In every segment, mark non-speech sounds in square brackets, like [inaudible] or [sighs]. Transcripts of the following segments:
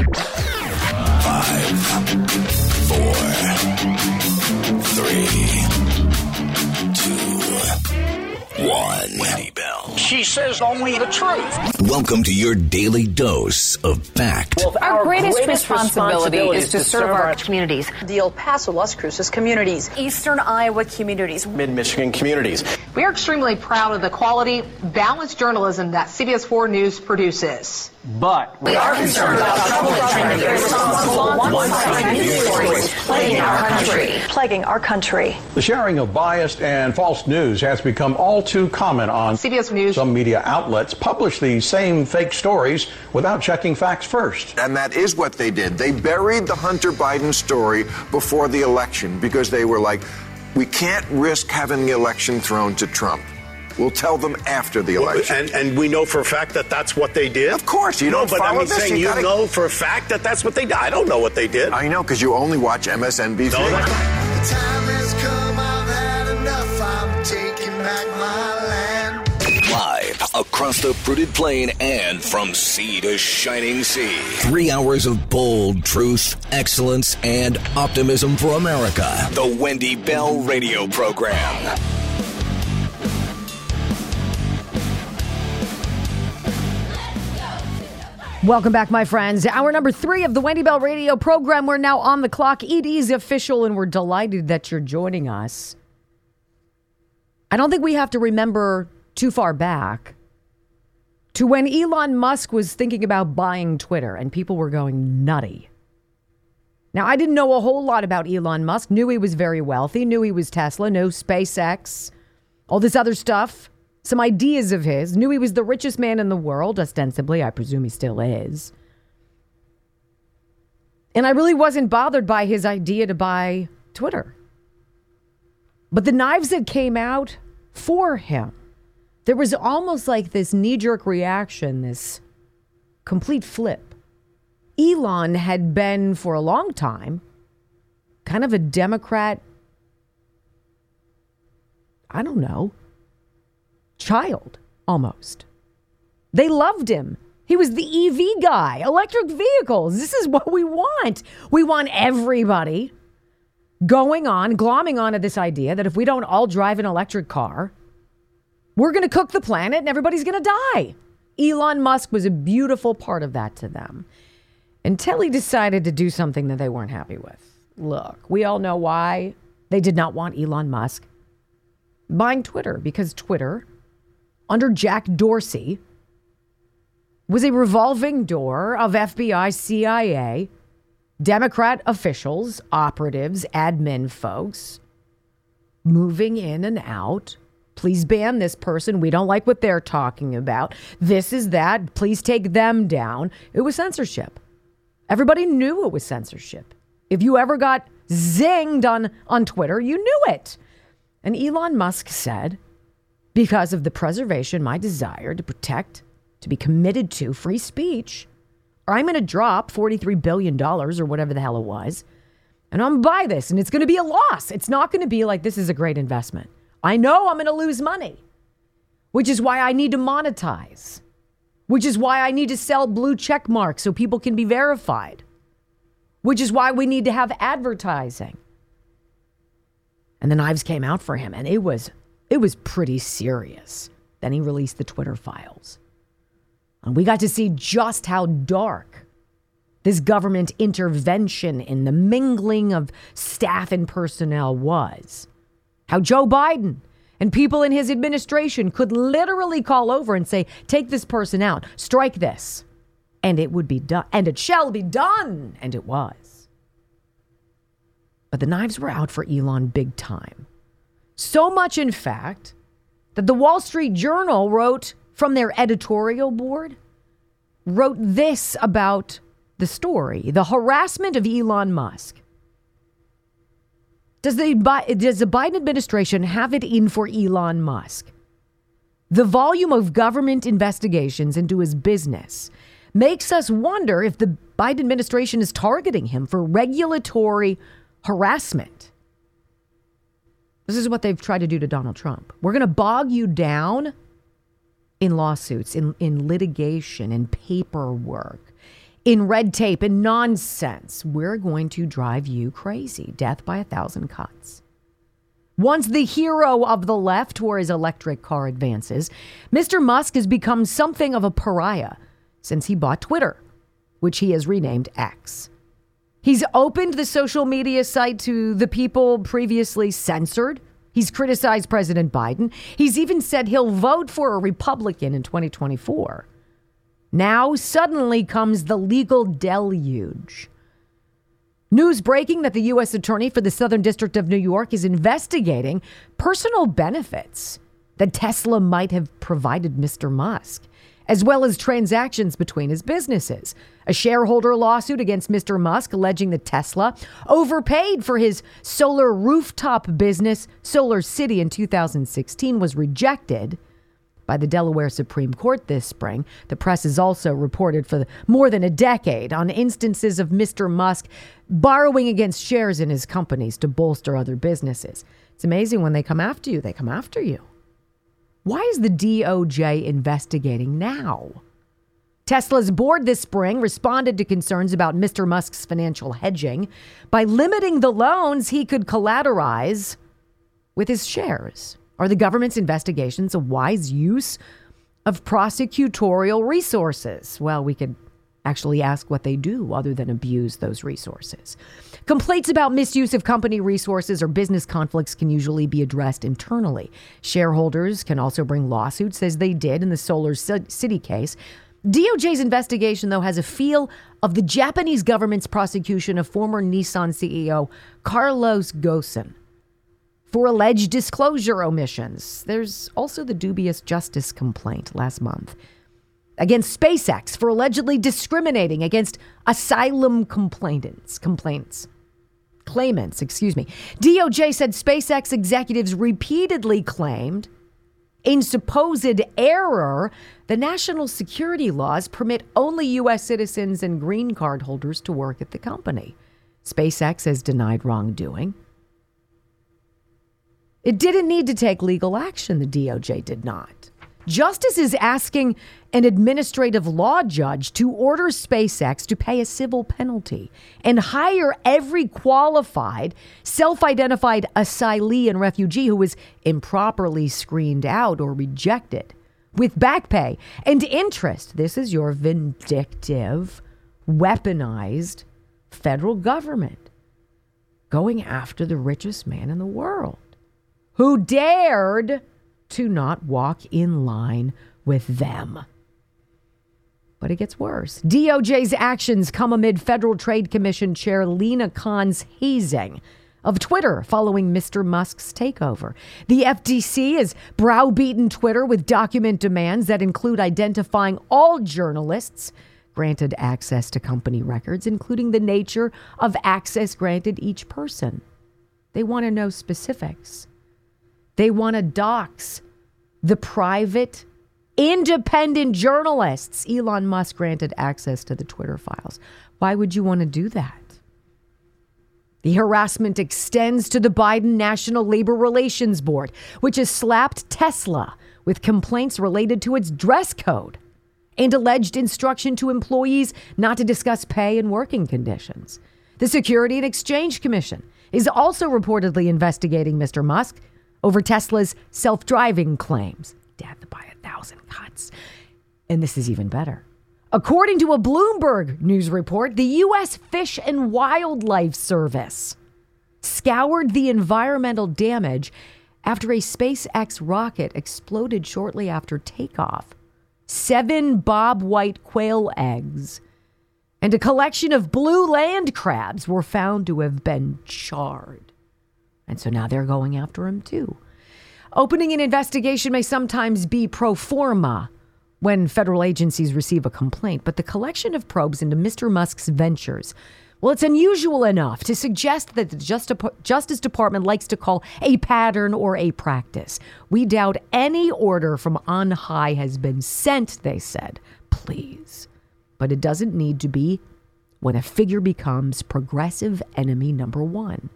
Five, four, three, two, one. Wendy Bell. She says only the truth. Welcome to your daily dose of fact. Our, greatest, responsibility, is to serve our communities, the El Paso, Las Cruces communities. Eastern Iowa communities. Mid Michigan communities. We are extremely proud of the quality, balanced journalism that CBS 4 News produces. But We are concerned about trouble and irresponsible one-sided news stories plaguing our country. Plaguing our country. The sharing of biased and false news has become all too common on CBS News. Some media outlets publish these same fake stories without checking facts first. And that is what they did. They buried the Hunter Biden story before the election because they were like, we can't risk having the election thrown to Trump. We'll tell them after the election. And, and we know for a fact that that's what they did. Of course, you no, don't but I follow mean, this, saying you you, gotta- know for a fact that that's what they did. I don't know what they did. I know because you only watch MSNBC. No, across the fruited plain and from sea to shining sea. Three hours of bold truth, excellence, and optimism for America. The Wendy Bell Radio Program. Welcome back, my friends. Hour number three of the Wendy Bell Radio program. We're now on the clock. It is official, and we're delighted that you're joining us. I don't think we have to remember too far back to when Elon Musk was thinking about buying Twitter and people were going nutty. Now, I didn't know a whole lot about Elon Musk, knew he was very wealthy, knew he was Tesla, knew SpaceX, all this other stuff, some ideas of his, knew he was the richest man in the world, ostensibly. I presume he still is. And I really wasn't bothered by his idea to buy Twitter. But the knives that came out for him, there was almost like this knee jerk reaction, this complete flip. Elon had been for a long time kind of a Democrat, I don't know, child almost. They loved him. He was the EV guy, electric vehicles. This is what we want. We want everybody going on, glomming onto this idea that if we don't all drive an electric car, we're going to cook the planet and everybody's going to die. Elon Musk was a beautiful part of that to them until he decided to do something that they weren't happy with. Look, we all know why they did not want Elon Musk buying Twitter because Twitter, under Jack Dorsey, was a revolving door of FBI, CIA, Democrat officials, operatives, admin folks moving in and out. Please ban this person. We don't like what they're talking about. This is that. Please take them down. It was censorship. Everybody knew it was censorship. If you ever got zinged on, on Twitter, you knew it. And Elon Musk said, because of the preservation, my desire to protect, to be committed to free speech, or I'm going to drop $43 billion or whatever the hell it was, and I'm going to buy this, and it's going to be a loss. It's not going to be like this is a great investment. I know I'm going to lose money, which is why I need to monetize, which is why I need to sell blue check marks so people can be verified, which is why we need to have advertising. And the knives came out for him, and it was it was pretty serious. Then he released the Twitter files. And we got to see just how dark this government intervention in the mingling of staff and personnel was. How Joe Biden and people in his administration could literally call over and say, take this person out, strike this, and it would be done, and it shall be done. And it was. But the knives were out for Elon big time. So much, in fact, that the Wall Street Journal wrote from their editorial board, wrote this about the story the harassment of Elon Musk. Does the, does the Biden administration have it in for Elon Musk? The volume of government investigations into his business makes us wonder if the Biden administration is targeting him for regulatory harassment. This is what they've tried to do to Donald Trump. We're going to bog you down in lawsuits, in, in litigation, in paperwork, in red tape and nonsense. We're going to drive you crazy. Death by a thousand cuts. Once the hero of the left where his electric car advances, Mr. Musk has become something of a pariah since he bought Twitter, which he has renamed X. He's opened the social media site to the people previously censored. He's criticized President Biden. He's even said he'll vote for a Republican in 2024. Now, suddenly comes the legal deluge. News breaking that the U.S. Attorney for the Southern District of New York is investigating personal benefits that Tesla might have provided Mr. Musk, as well as transactions between his businesses. A shareholder lawsuit against Mr. Musk alleging that Tesla overpaid for his solar rooftop business, Solar City, in 2016 was rejected by the Delaware Supreme Court this spring. The press has also reported for more than a decade on instances of Mr. Musk borrowing against shares in his companies to bolster other businesses. It's amazing when they come after you, they come after you. Why is the DOJ investigating now? Tesla's board this spring responded to concerns about Mr. Musk's financial hedging by limiting the loans he could collateralize with his shares. Are the government's investigations a wise use of prosecutorial resources? Well, we could actually ask what they do other than abuse those resources. Complaints about misuse of company resources or business conflicts can usually be addressed internally. Shareholders can also bring lawsuits, as they did in the Solar City case. DOJ's investigation, though, has a feel of the Japanese government's prosecution of former Nissan CEO Carlos Ghosn for alleged disclosure omissions. There's also the dubious justice complaint last month against SpaceX for allegedly discriminating against asylum complainants, complaints. Claimants, excuse me. DOJ said SpaceX executives repeatedly claimed in supposed error, the national security laws permit only U.S. citizens and green card holders to work at the company. SpaceX has denied wrongdoing. It didn't need to take legal action, the DOJ did not. Justice is asking an administrative law judge to order SpaceX to pay a civil penalty and hire every qualified, self identified asylee and refugee who was improperly screened out or rejected with back pay and interest. This is your vindictive, weaponized federal government going after the richest man in the world who dared to not walk in line with them. But it gets worse. DOJ's actions come amid Federal Trade Commission Chair Lina Khan's hazing of Twitter following Mr. Musk's takeover. The FTC has browbeaten Twitter with document demands that include identifying all journalists granted access to company records, including the nature of access granted each person. They want to know specifics. They want to dox the private, independent journalists. Elon Musk granted access to the Twitter files. Why would you want to do that? The harassment extends to the Biden National Labor Relations Board, which has slapped Tesla with complaints related to its dress code and alleged instruction to employees not to discuss pay and working conditions. The Security and Exchange Commission is also reportedly investigating Mr. Musk over Tesla's self driving claims. dad to buy a thousand cuts. And this is even better. According to a Bloomberg news report, the U.S. Fish and Wildlife Service scoured the environmental damage after a SpaceX rocket exploded shortly after takeoff. Seven bobwhite quail eggs and a collection of blue land crabs were found to have been charred. And so now they're going after him too. Opening an investigation may sometimes be pro forma when federal agencies receive a complaint, but the collection of probes into Mr. Musk's ventures, well, it's unusual enough to suggest that the Justice Department likes to call a pattern or a practice. We doubt any order from on high has been sent, they said. Please. But it doesn't need to be when a figure becomes progressive enemy number one.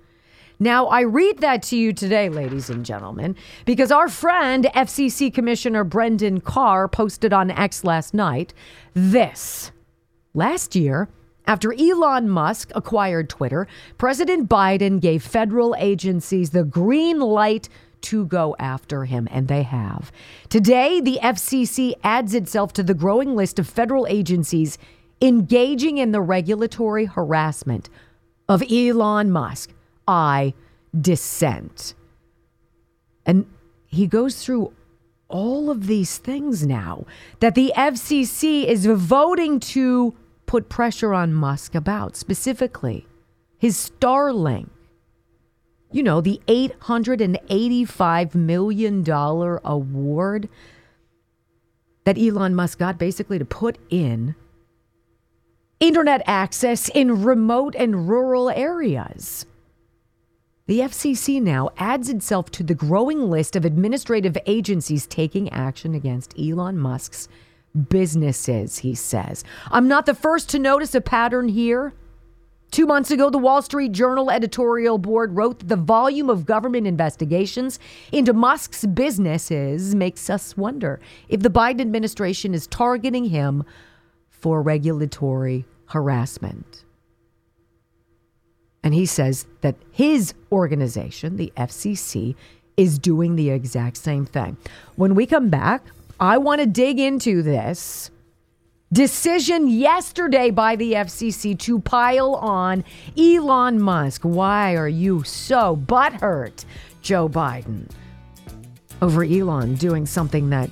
Now, I read that to you today, ladies and gentlemen, because our friend FCC Commissioner Brendan Carr posted on X last night this. Last year, after Elon Musk acquired Twitter, President Biden gave federal agencies the green light to go after him, and they have. Today, the FCC adds itself to the growing list of federal agencies engaging in the regulatory harassment of Elon Musk. I dissent. And he goes through all of these things now that the FCC is voting to put pressure on Musk about, specifically his Starlink. You know, the $885 million award that Elon Musk got basically to put in internet access in remote and rural areas. The FCC now adds itself to the growing list of administrative agencies taking action against Elon Musk's businesses, he says. I'm not the first to notice a pattern here. Two months ago, the Wall Street Journal editorial board wrote that the volume of government investigations into Musk's businesses makes us wonder if the Biden administration is targeting him for regulatory harassment. And he says that his organization, the FCC, is doing the exact same thing. When we come back, I want to dig into this decision yesterday by the FCC to pile on Elon Musk. Why are you so butthurt, Joe Biden, over Elon doing something that,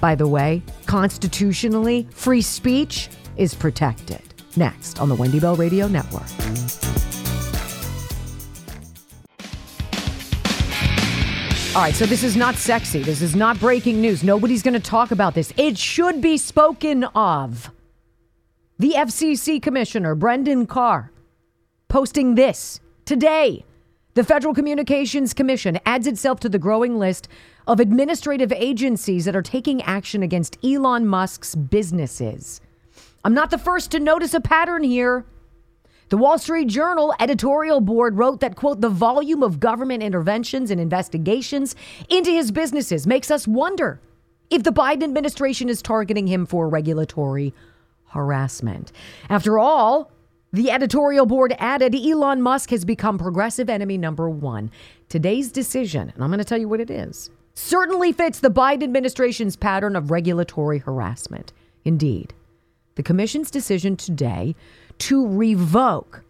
by the way, constitutionally, free speech is protected? Next on the Wendy Bell Radio Network. All right, so this is not sexy. This is not breaking news. Nobody's going to talk about this. It should be spoken of. The FCC Commissioner, Brendan Carr, posting this today. The Federal Communications Commission adds itself to the growing list of administrative agencies that are taking action against Elon Musk's businesses. I'm not the first to notice a pattern here. The Wall Street Journal editorial board wrote that, quote, the volume of government interventions and investigations into his businesses makes us wonder if the Biden administration is targeting him for regulatory harassment. After all, the editorial board added Elon Musk has become progressive enemy number one. Today's decision, and I'm going to tell you what it is, certainly fits the Biden administration's pattern of regulatory harassment. Indeed, the commission's decision today to revoke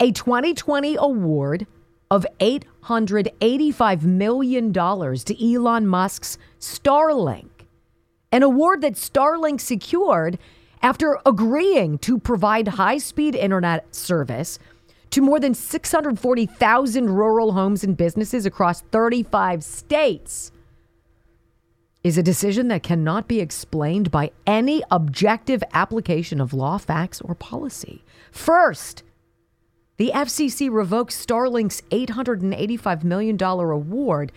a 2020 award of $885 million to Elon Musk's Starlink, an award that Starlink secured after agreeing to provide high speed internet service to more than 640,000 rural homes and businesses across 35 states is a decision that cannot be explained by any objective application of law, facts, or policy. First, the FCC revoked Starlink's $885 million award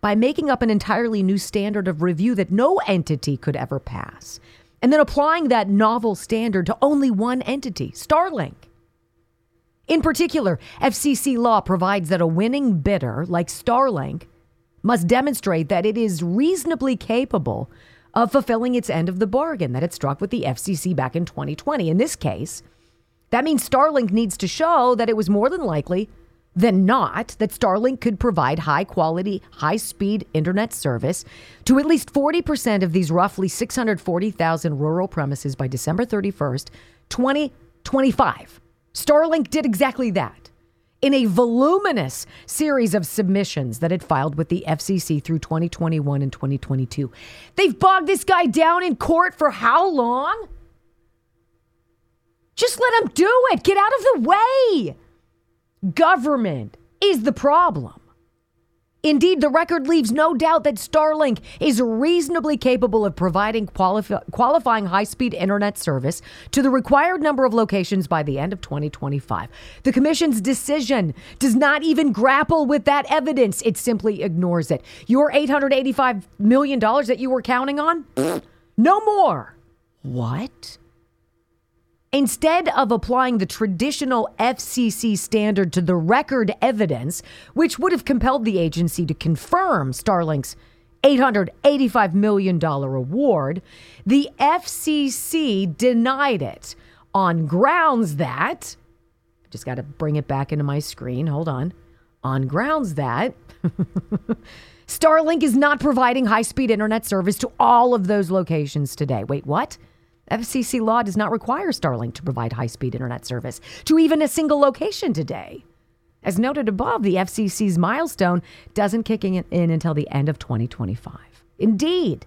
by making up an entirely new standard of review that no entity could ever pass, and then applying that novel standard to only one entity, Starlink. In particular, FCC law provides that a winning bidder, like Starlink, must demonstrate that it is reasonably capable of fulfilling its end of the bargain that it struck with the FCC back in 2020. In this case, that means Starlink needs to show that it was more than likely than not that Starlink could provide high quality, high speed internet service to at least 40% of these roughly 640,000 rural premises by December 31st, 2025. Starlink did exactly that in a voluminous series of submissions that it filed with the FCC through 2021 and 2022. They've bogged this guy down in court for how long? Just let him do it. Get out of the way. Government is the problem. Indeed, the record leaves no doubt that Starlink is reasonably capable of providing quali- qualifying high speed internet service to the required number of locations by the end of 2025. The Commission's decision does not even grapple with that evidence, it simply ignores it. Your $885 million that you were counting on? No more. What? Instead of applying the traditional FCC standard to the record evidence, which would have compelled the agency to confirm Starlink's $885 million award, the FCC denied it on grounds that, just got to bring it back into my screen. Hold on. On grounds that [laughs] Starlink is not providing high speed internet service to all of those locations today. Wait, what? FCC law does not require Starlink to provide high speed internet service to even a single location today. As noted above, the FCC's milestone doesn't kick in until the end of 2025. Indeed,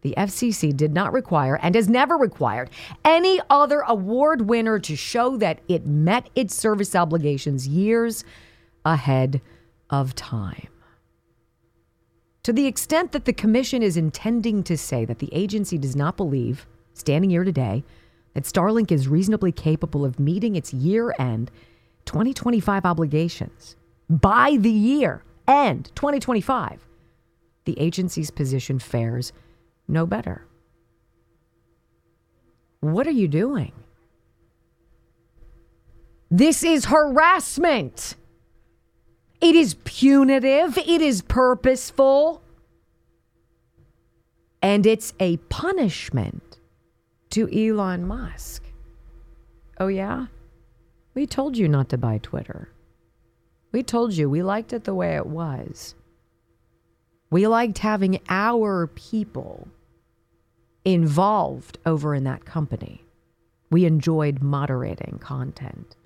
the FCC did not require and has never required any other award winner to show that it met its service obligations years ahead of time. To the extent that the commission is intending to say that the agency does not believe, standing here today, that Starlink is reasonably capable of meeting its year end 2025 obligations by the year end 2025, the agency's position fares no better. What are you doing? This is harassment. It is punitive, it is purposeful, and it's a punishment to Elon Musk. Oh, yeah? We told you not to buy Twitter. We told you we liked it the way it was. We liked having our people involved over in that company. We enjoyed moderating content.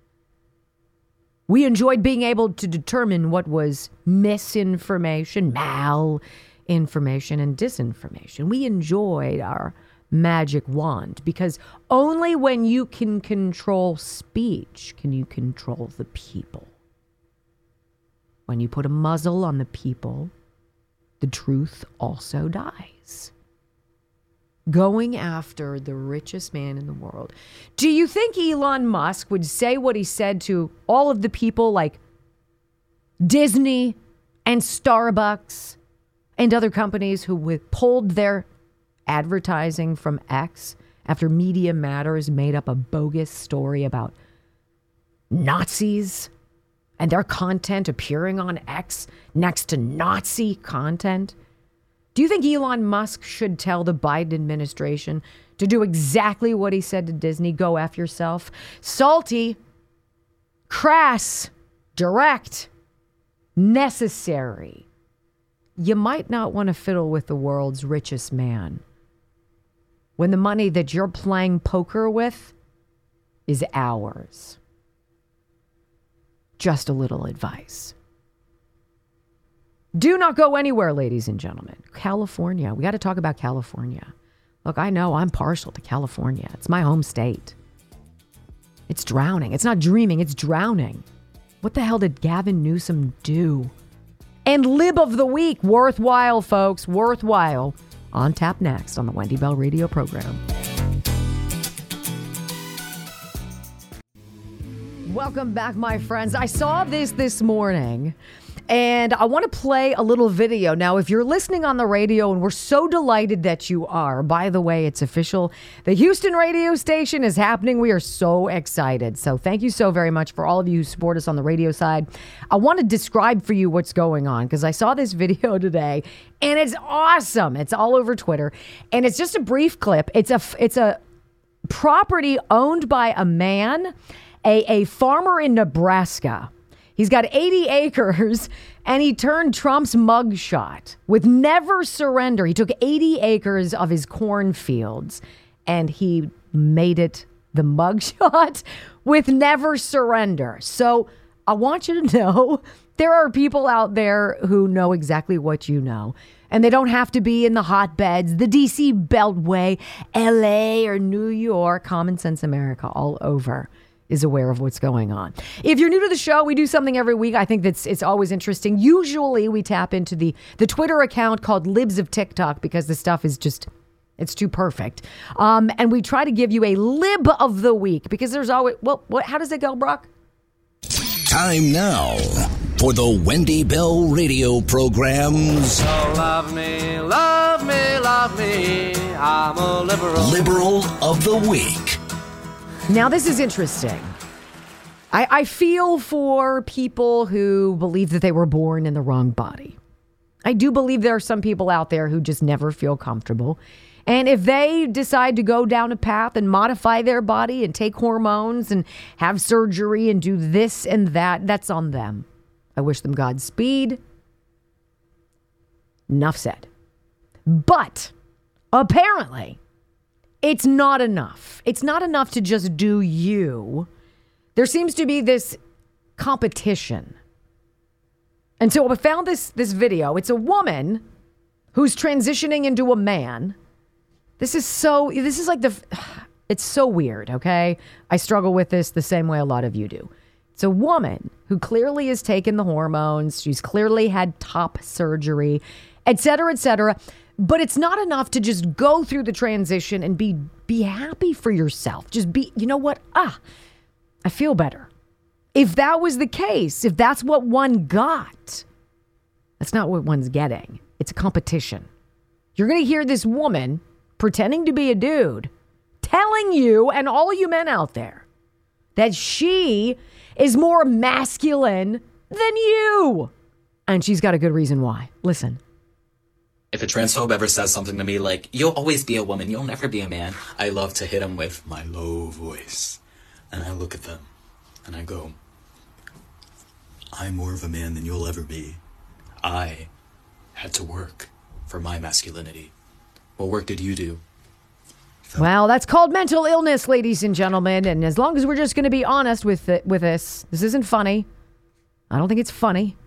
We enjoyed being able to determine what was misinformation, malinformation, and disinformation. We enjoyed our magic wand because only when you can control speech can you control the people. When you put a muzzle on the people, the truth also dies going after the richest man in the world. Do you think Elon Musk would say what he said to all of the people like Disney and Starbucks and other companies who pulled their advertising from X after Media Matters made up a bogus story about Nazis and their content appearing on X next to Nazi content? Do you think Elon Musk should tell the Biden administration to do exactly what he said to Disney go F yourself? Salty, crass, direct, necessary. You might not want to fiddle with the world's richest man when the money that you're playing poker with is ours. Just a little advice. Do not go anywhere, ladies and gentlemen. California. We got to talk about California. Look, I know I'm partial to California. It's my home state. It's drowning. It's not dreaming, it's drowning. What the hell did Gavin Newsom do? And lib of the week, worthwhile, folks, worthwhile. On tap next on the Wendy Bell radio program. Welcome back, my friends. I saw this this morning. And I want to play a little video. Now, if you're listening on the radio, and we're so delighted that you are, by the way, it's official. The Houston radio station is happening. We are so excited. So, thank you so very much for all of you who support us on the radio side. I want to describe for you what's going on because I saw this [laughs] video today and it's awesome. It's all over Twitter and it's just a brief clip. It's a, it's a, property owned by a man, a, a farmer in Nebraska He's got 80 acres and he turned Trump's mugshot with never surrender. He took 80 acres of his cornfields and he made it the [laughs] mugshot with never surrender. So I want you to know there are people out there who know exactly what you know. And they don't have to be in the hotbeds, the DC Beltway, LA, or New York, Common Sense America, all over is aware of what's going on. If you're new to the show, we do something every week. I think that's it's always interesting. Usually we tap into the the Twitter account called Libs of TikTok because the stuff is just it's too perfect. Um, and we try to give you a lib of the week because there's always well, what how does it go, Brock? Time now for the Wendy Bell radio programs. So love me, love me, love me. I'm a liberal. Liberal of the week. Now, this is interesting. I, I feel for people who believe that they were born in the wrong body. I do believe there are some people out there who just never feel comfortable And if they decide to go down a path and modify their body and take hormones and have surgery and do this and that, that's on them. I wish them Godspeed. Enough said. But apparently, it's not enough. It's not enough to just do you. There seems to be this competition. And so I found this this video. It's a woman who's transitioning into a man. This is so this is like the [sighs] it's so weird, okay? I struggle with this the same way a lot of you do. It's a woman who clearly has taken the hormones, she's clearly had top surgery, et cetera, et cetera. But it's not enough to just go through the transition and be be happy for yourself. Just be, you know what? Ah, I feel better. If that was the case, if that's what one got, that's not what one's getting. It's a competition. You're going to hear this woman pretending to be a dude telling you and all you men out there that she is more masculine than you. And she's got a good reason why. Listen. If a transphobe ever says something to me like, you'll always be a woman, you'll never be a man, I love to hit them with my low voice. And I look at them and I go, I'm more of a man than you'll ever be. I had to work for my masculinity. What work did you do? Well, that's called mental illness, ladies and gentlemen. And as long as we're just going to be honest with it, with this, this isn't funny. I don't think it's funny.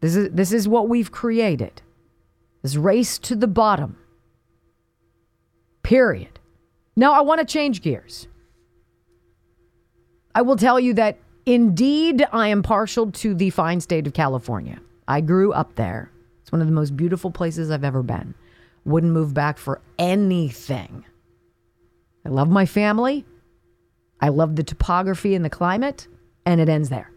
This is this is what we've created. This race to the bottom. Period. Now I want to change gears. I will tell you that indeed I am partial to the fine state of California. I grew up there. It's one of the most beautiful places I've ever been. Wouldn't move back for anything. I love my family. I love the topography and the climate, and it ends there.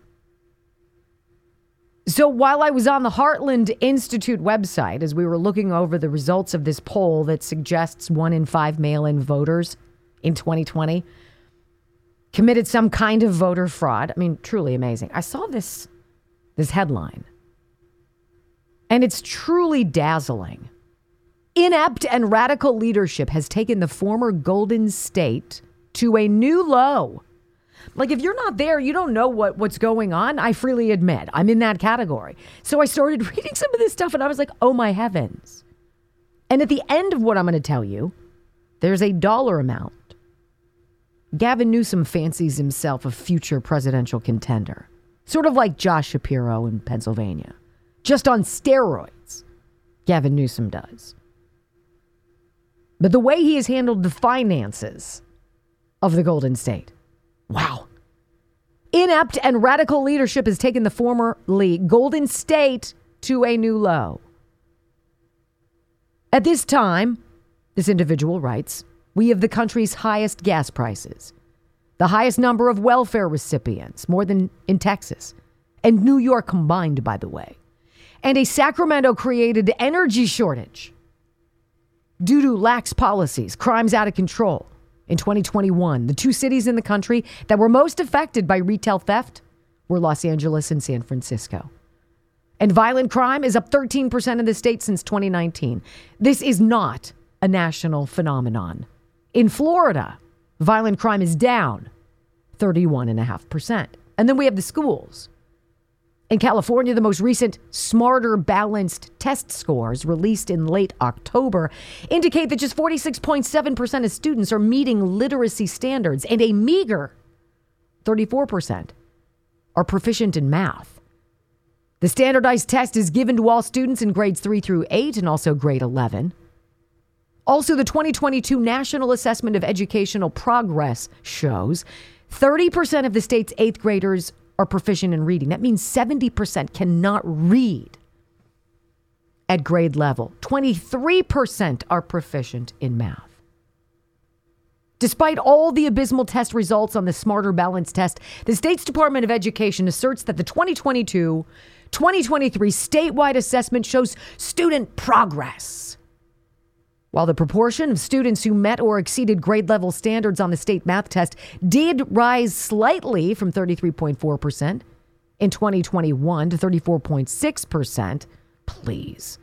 So while I was on the Heartland Institute website, as we were looking over the results of this poll that suggests one in five mail in voters in 2020 committed some kind of voter fraud, I mean, truly amazing. I saw this, this headline, and it's truly dazzling. Inept and radical leadership has taken the former Golden State to a new low. Like if you're not there, you don't know what what's going on. I freely admit I'm in that category. So I started [laughs] reading some of this stuff and I was like, "Oh my heavens." And at the end of what I'm going to tell you, there's a dollar amount. Gavin Newsom fancies himself a future presidential contender. Sort of like Josh Shapiro in Pennsylvania. Just on steroids. Gavin Newsom does. But the way he has handled the finances of the Golden State, wow. Inept and radical leadership has taken the former league, Golden State, to a new low. At this time, this individual writes, we have the country's highest gas prices, the highest number of welfare recipients, more than in Texas, and New York combined, by the way, and a Sacramento created energy shortage due to lax policies, crimes out of control. In 2021, the two cities in the country that were most affected by retail theft were Los Angeles and San Francisco. And violent crime is up 13% in the state since 2019. This is not a national phenomenon. In Florida, violent crime is down 31.5%. And then we have the schools. In California, the most recent Smarter Balanced test scores released in late October indicate that just 46.7% of students are meeting literacy standards, and a meager 34% are proficient in math. The standardized test is given to all students in grades 3 through 8 and also grade 11. Also, the 2022 National Assessment of Educational Progress shows 30% of the state's eighth graders are proficient in reading. That means 70% cannot read at grade level. 23% are proficient in math. Despite all the abysmal test results on the Smarter Balance test, the state's Department of Education asserts that the 2022 2023 statewide assessment shows student progress. While the proportion of students who met or exceeded grade level standards on the state math test did rise slightly from 33.4% in 2021 to 34.6%, please.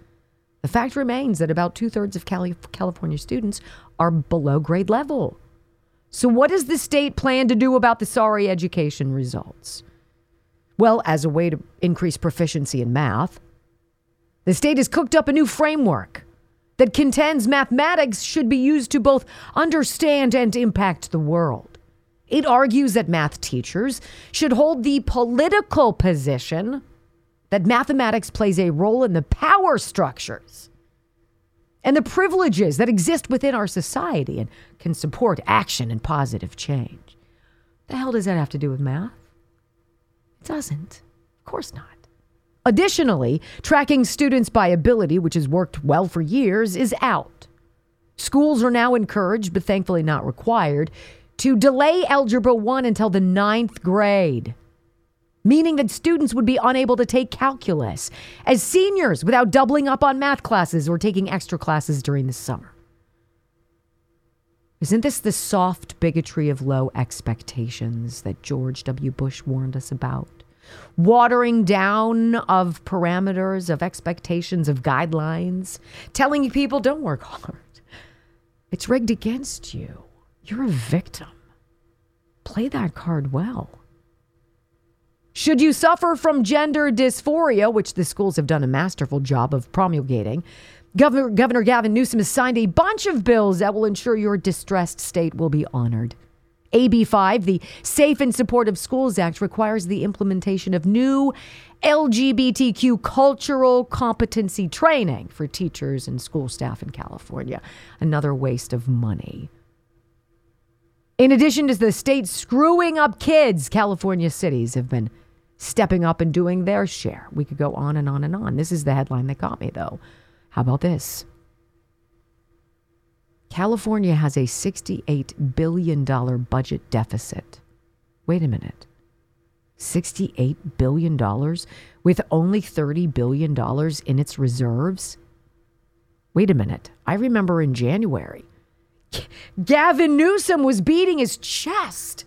The fact remains that about two thirds of Cali- California students are below grade level. So, what does the state plan to do about the sorry education results? Well, as a way to increase proficiency in math, the state has cooked up a new framework that contends mathematics should be used to both understand and impact the world. It argues that math teachers should hold the political position that mathematics plays a role in the power structures and the privileges that exist within our society and can support action and positive change. The hell does that have to do with math? It doesn't. Of course not. Additionally, tracking students by ability, which has worked well for years, is out. Schools are now encouraged, but thankfully not required, to delay Algebra 1 until the ninth grade, meaning that students would be unable to take calculus as seniors without doubling up on math classes or taking extra classes during the summer. Isn't this the soft bigotry of low expectations that George W. Bush warned us about? Watering down of parameters, of expectations, of guidelines, telling people don't work hard. It's rigged against you. You're a victim. Play that card well. Should you suffer from gender dysphoria, which the schools have done a masterful job of promulgating, Governor, Governor Gavin Newsom has signed a bunch of bills that will ensure your distressed state will be honored. AB 5, the Safe and Supportive Schools Act, requires the implementation of new LGBTQ cultural competency training for teachers and school staff in California. Another waste of money. In addition to the state screwing up kids, California cities have been stepping up and doing their share. We could go on and on and on. This is the headline that got me, though. How about this? California has a $68 billion budget deficit. Wait a minute. $68 billion with only $30 billion in its reserves? Wait a minute. I remember in January, Gavin Newsom was beating his chest.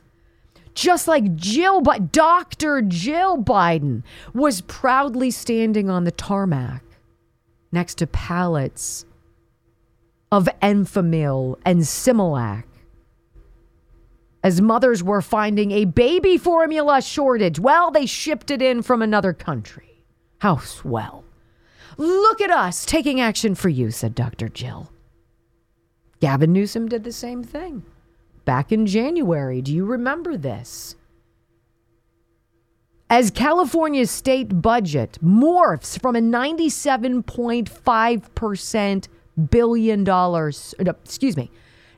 Just like Jill, but Dr. Jill Biden was proudly standing on the tarmac next to pallets of Enfamil and Similac as mothers were finding a baby formula shortage. Well, they shipped it in from another country. How swell. Look at us taking action for you, said Dr. Jill. Gavin Newsom did the same thing back in January. Do you remember this? As California's state budget morphs from a 97.5% billion dollars, excuse me,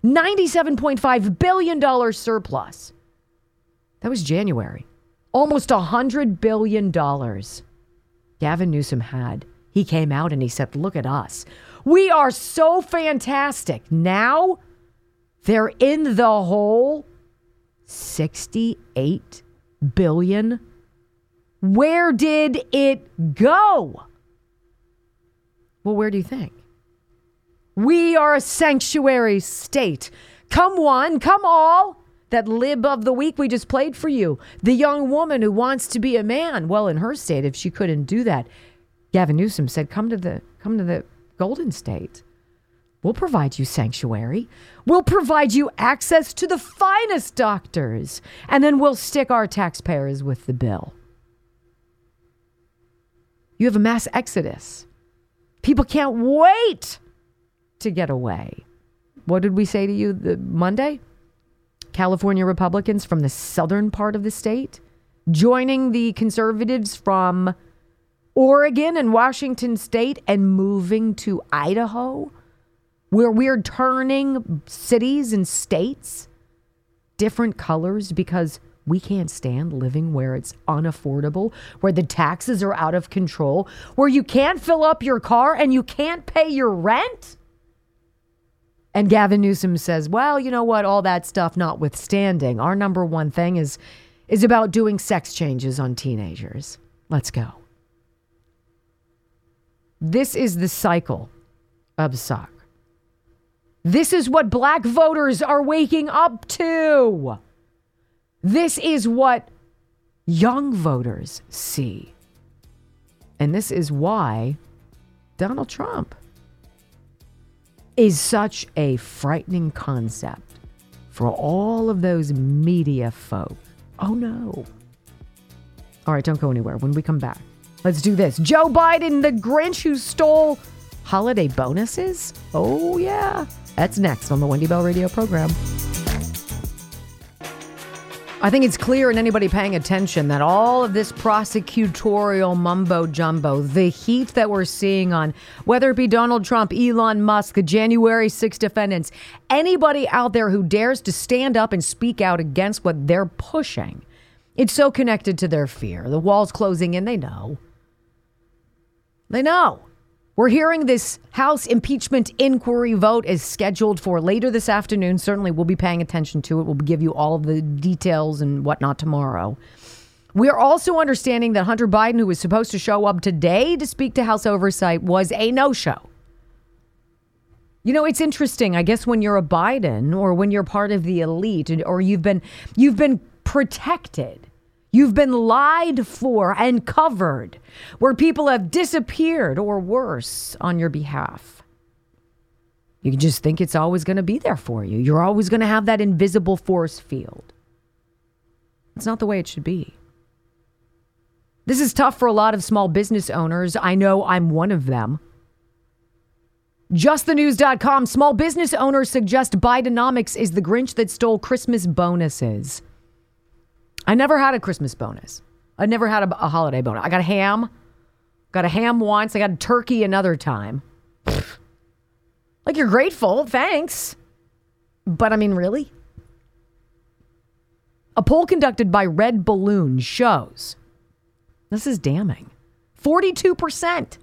$97.5 billion surplus. That was January. Almost $100 billion Gavin Newsom had. He came out and he said, Look at us. We are so fantastic. Now they're in the hole 68 billion. Where did it go? Well, where do you think? We are a sanctuary state. Come one, come all. That lib of the week we just played for you. The young woman who wants to be a man. Well, in her state, if she couldn't do that, Gavin Newsom said, "Come to the come to the Golden State. We'll provide you sanctuary. We'll provide you access to the finest doctors, and then we'll stick our taxpayers with the bill." You have a mass exodus. People can't wait to get away. What did we say to you the Monday? California Republicans from the southern part of the state joining the conservatives from Oregon and Washington state and moving to Idaho, where we're turning cities and states different colors because we can't stand living where it's unaffordable, where the taxes are out of control, where you can't fill up your car and you can't pay your rent. And Gavin Newsom says, well, you know what, all that stuff notwithstanding, our number one thing is is about doing sex changes on teenagers. Let's go. This is the cycle of suck. This is what black voters are waking up to. This is what young voters see. And this is why Donald Trump is such a frightening concept for all of those media folk. Oh no. All right, don't go anywhere. When we come back, let's do this. Joe Biden, the Grinch who stole holiday bonuses? Oh, yeah. That's next on the Wendy Bell radio program. I think it's clear in anybody paying attention that all of this prosecutorial mumbo jumbo, the heat that we're seeing on whether it be Donald Trump, Elon Musk, the January 6 defendants, anybody out there who dares to stand up and speak out against what they're pushing, it's so connected to their fear. The wall's closing in, they know. They know. We're hearing this House impeachment inquiry vote is scheduled for later this afternoon. Certainly, we'll be paying attention to it. We'll give you all of the details and whatnot tomorrow. We are also understanding that Hunter Biden, who was supposed to show up today to speak to House Oversight, was a no show. You know, it's interesting. I guess when you're a Biden or when you're part of the elite or you've been you've been protected You've been lied for and covered, where people have disappeared or worse on your behalf. You just think it's always going to be there for you. You're always going to have that invisible force field. It's not the way it should be. This is tough for a lot of small business owners. I know I'm one of them. JustTheNews.com small business owners suggest Bidenomics is the Grinch that stole Christmas bonuses. I never had a Christmas bonus. I never had a, a holiday bonus. I got a ham. Got a ham once. I got a turkey another time. Like you're grateful, thanks. But I mean, really? A poll conducted by Red Balloon shows this is damning. 42%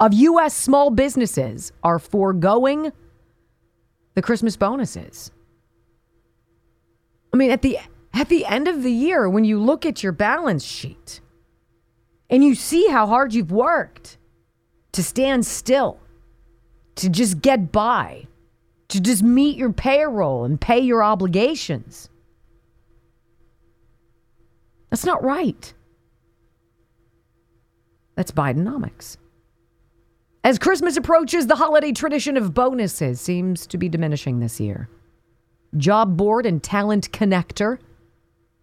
of U.S. small businesses are foregoing the Christmas bonuses. I mean, at the at the end of the year, when you look at your balance sheet and you see how hard you've worked to stand still, to just get by, to just meet your payroll and pay your obligations, that's not right. That's Bidenomics. As Christmas approaches, the holiday tradition of bonuses seems to be diminishing this year. Job Board and Talent Connector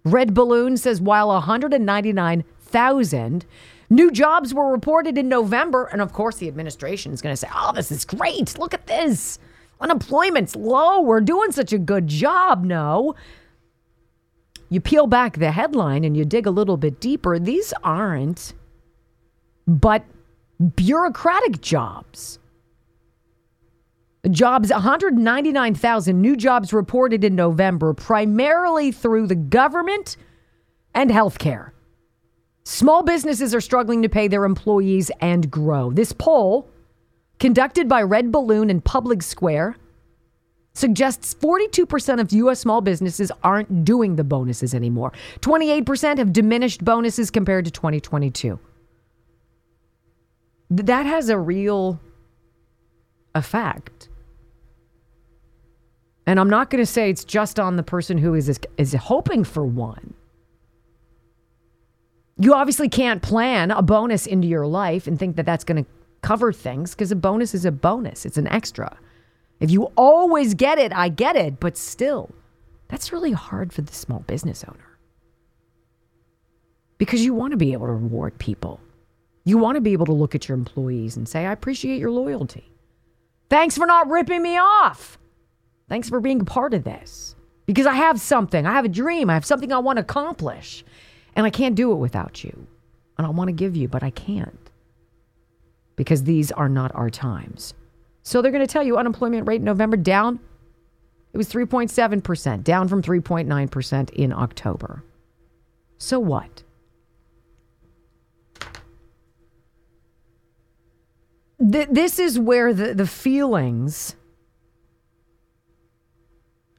Red Balloon says while 199,000 new jobs were reported in November, and of course the administration is going to say, oh, this is great. Look at this. Unemployment's low. We're doing such a good job. No. You peel back the headline and you dig a little bit deeper. These aren't but bureaucratic jobs. Jobs 199,000 new jobs reported in November, primarily through the government and healthcare. Small businesses are struggling to pay their employees and grow. This poll, conducted by Red Balloon and Public Square, suggests 42% of U.S. small businesses aren't doing the bonuses anymore. 28% have diminished bonuses compared to 2022. That has a real effect. And I'm not going to say it's just on the person who is is hoping for one. You obviously can't plan a bonus into your life and think that that's going to cover things because a bonus is a bonus. It's an extra. If you always get it, I get it, but still, that's really hard for the small business owner. Because you want to be able to reward people. You want to be able to look at your employees and say, I appreciate your loyalty. Thanks for not ripping me off. Thanks for being a part of this. Because I have something. I have a dream. I have something I want to accomplish. And I can't do it without you. And I want to give you, but I can't. Because these are not our times. So they're going to tell you unemployment rate in November down. It was 3.7%, down from 3.9% in October. So what? Th- this is where the, the feelings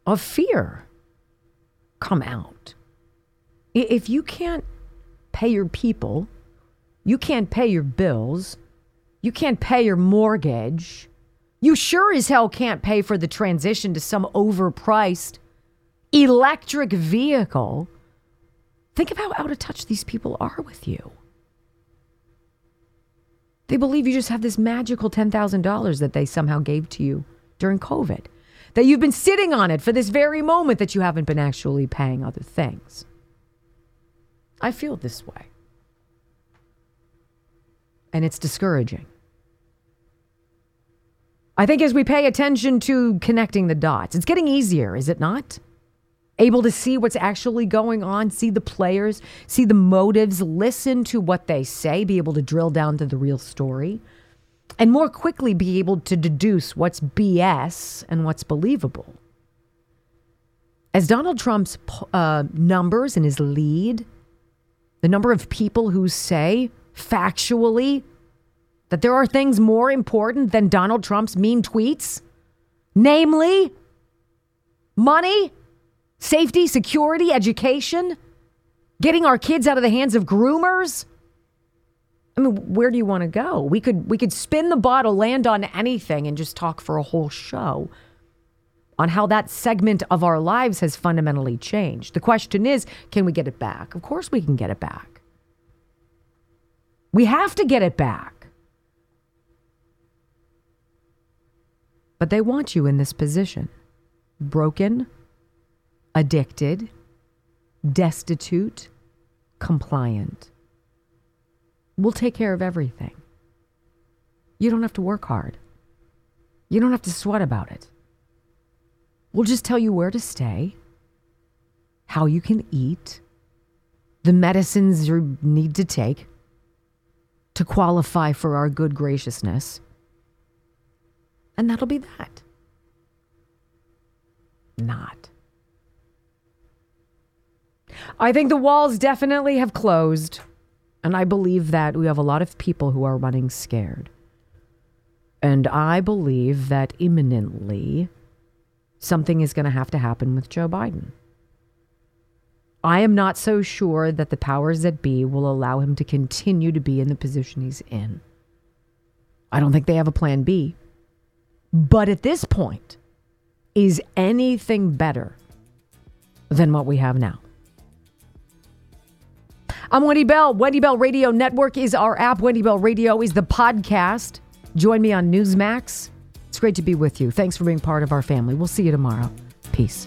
of fear come out. If you can't pay your people, you can't pay your bills, you can't pay your mortgage, you sure as hell can't pay for the transition to some overpriced electric vehicle. Think of how out of touch these people are with you. They believe you just have this magical $10,000 that they somehow gave to you during COVID, that you've been sitting on it for this very moment that you haven't been actually paying other things. I feel this way. And it's discouraging. I think as we pay attention to connecting the dots, it's getting easier, is it not? Able to see what's actually going on, see the players, see the motives, listen to what they say, be able to drill down to the real story, and more quickly be able to deduce what's BS and what's believable. As Donald Trump's uh, numbers and his lead, the number of people who say factually that there are things more important than Donald Trump's mean tweets, namely money, safety, security, education, getting our kids out of the hands of groomers. I mean, where do you want to go? We could we could spin the bottle, land on anything, and just talk for a whole show on how that segment of our lives has fundamentally changed. The question is, can we get it back? Of course, we can get it back. We have to get it back. But they want you in this position broken, addicted, destitute, compliant. We'll take care of everything. You don't have to work hard. You don't have to sweat about it. We'll just tell you where to stay, how you can eat, the medicines you need to take to qualify for our good graciousness and that'll be that. Not. I think the walls definitely have closed. And I believe that we have a lot of people who are running scared. And I believe that imminently something is going to have to happen with Joe Biden. I am not so sure that the powers that be will allow him to continue to be in the position he's in. I don't think they have a plan B. But at this point, is anything better than what we have now? I'm Wendy Bell. Wendy Bell Radio Network is our app. Wendy Bell Radio is the podcast. Join me on Newsmax. It's great to be with you. Thanks for being part of our family. We'll see you tomorrow. Peace.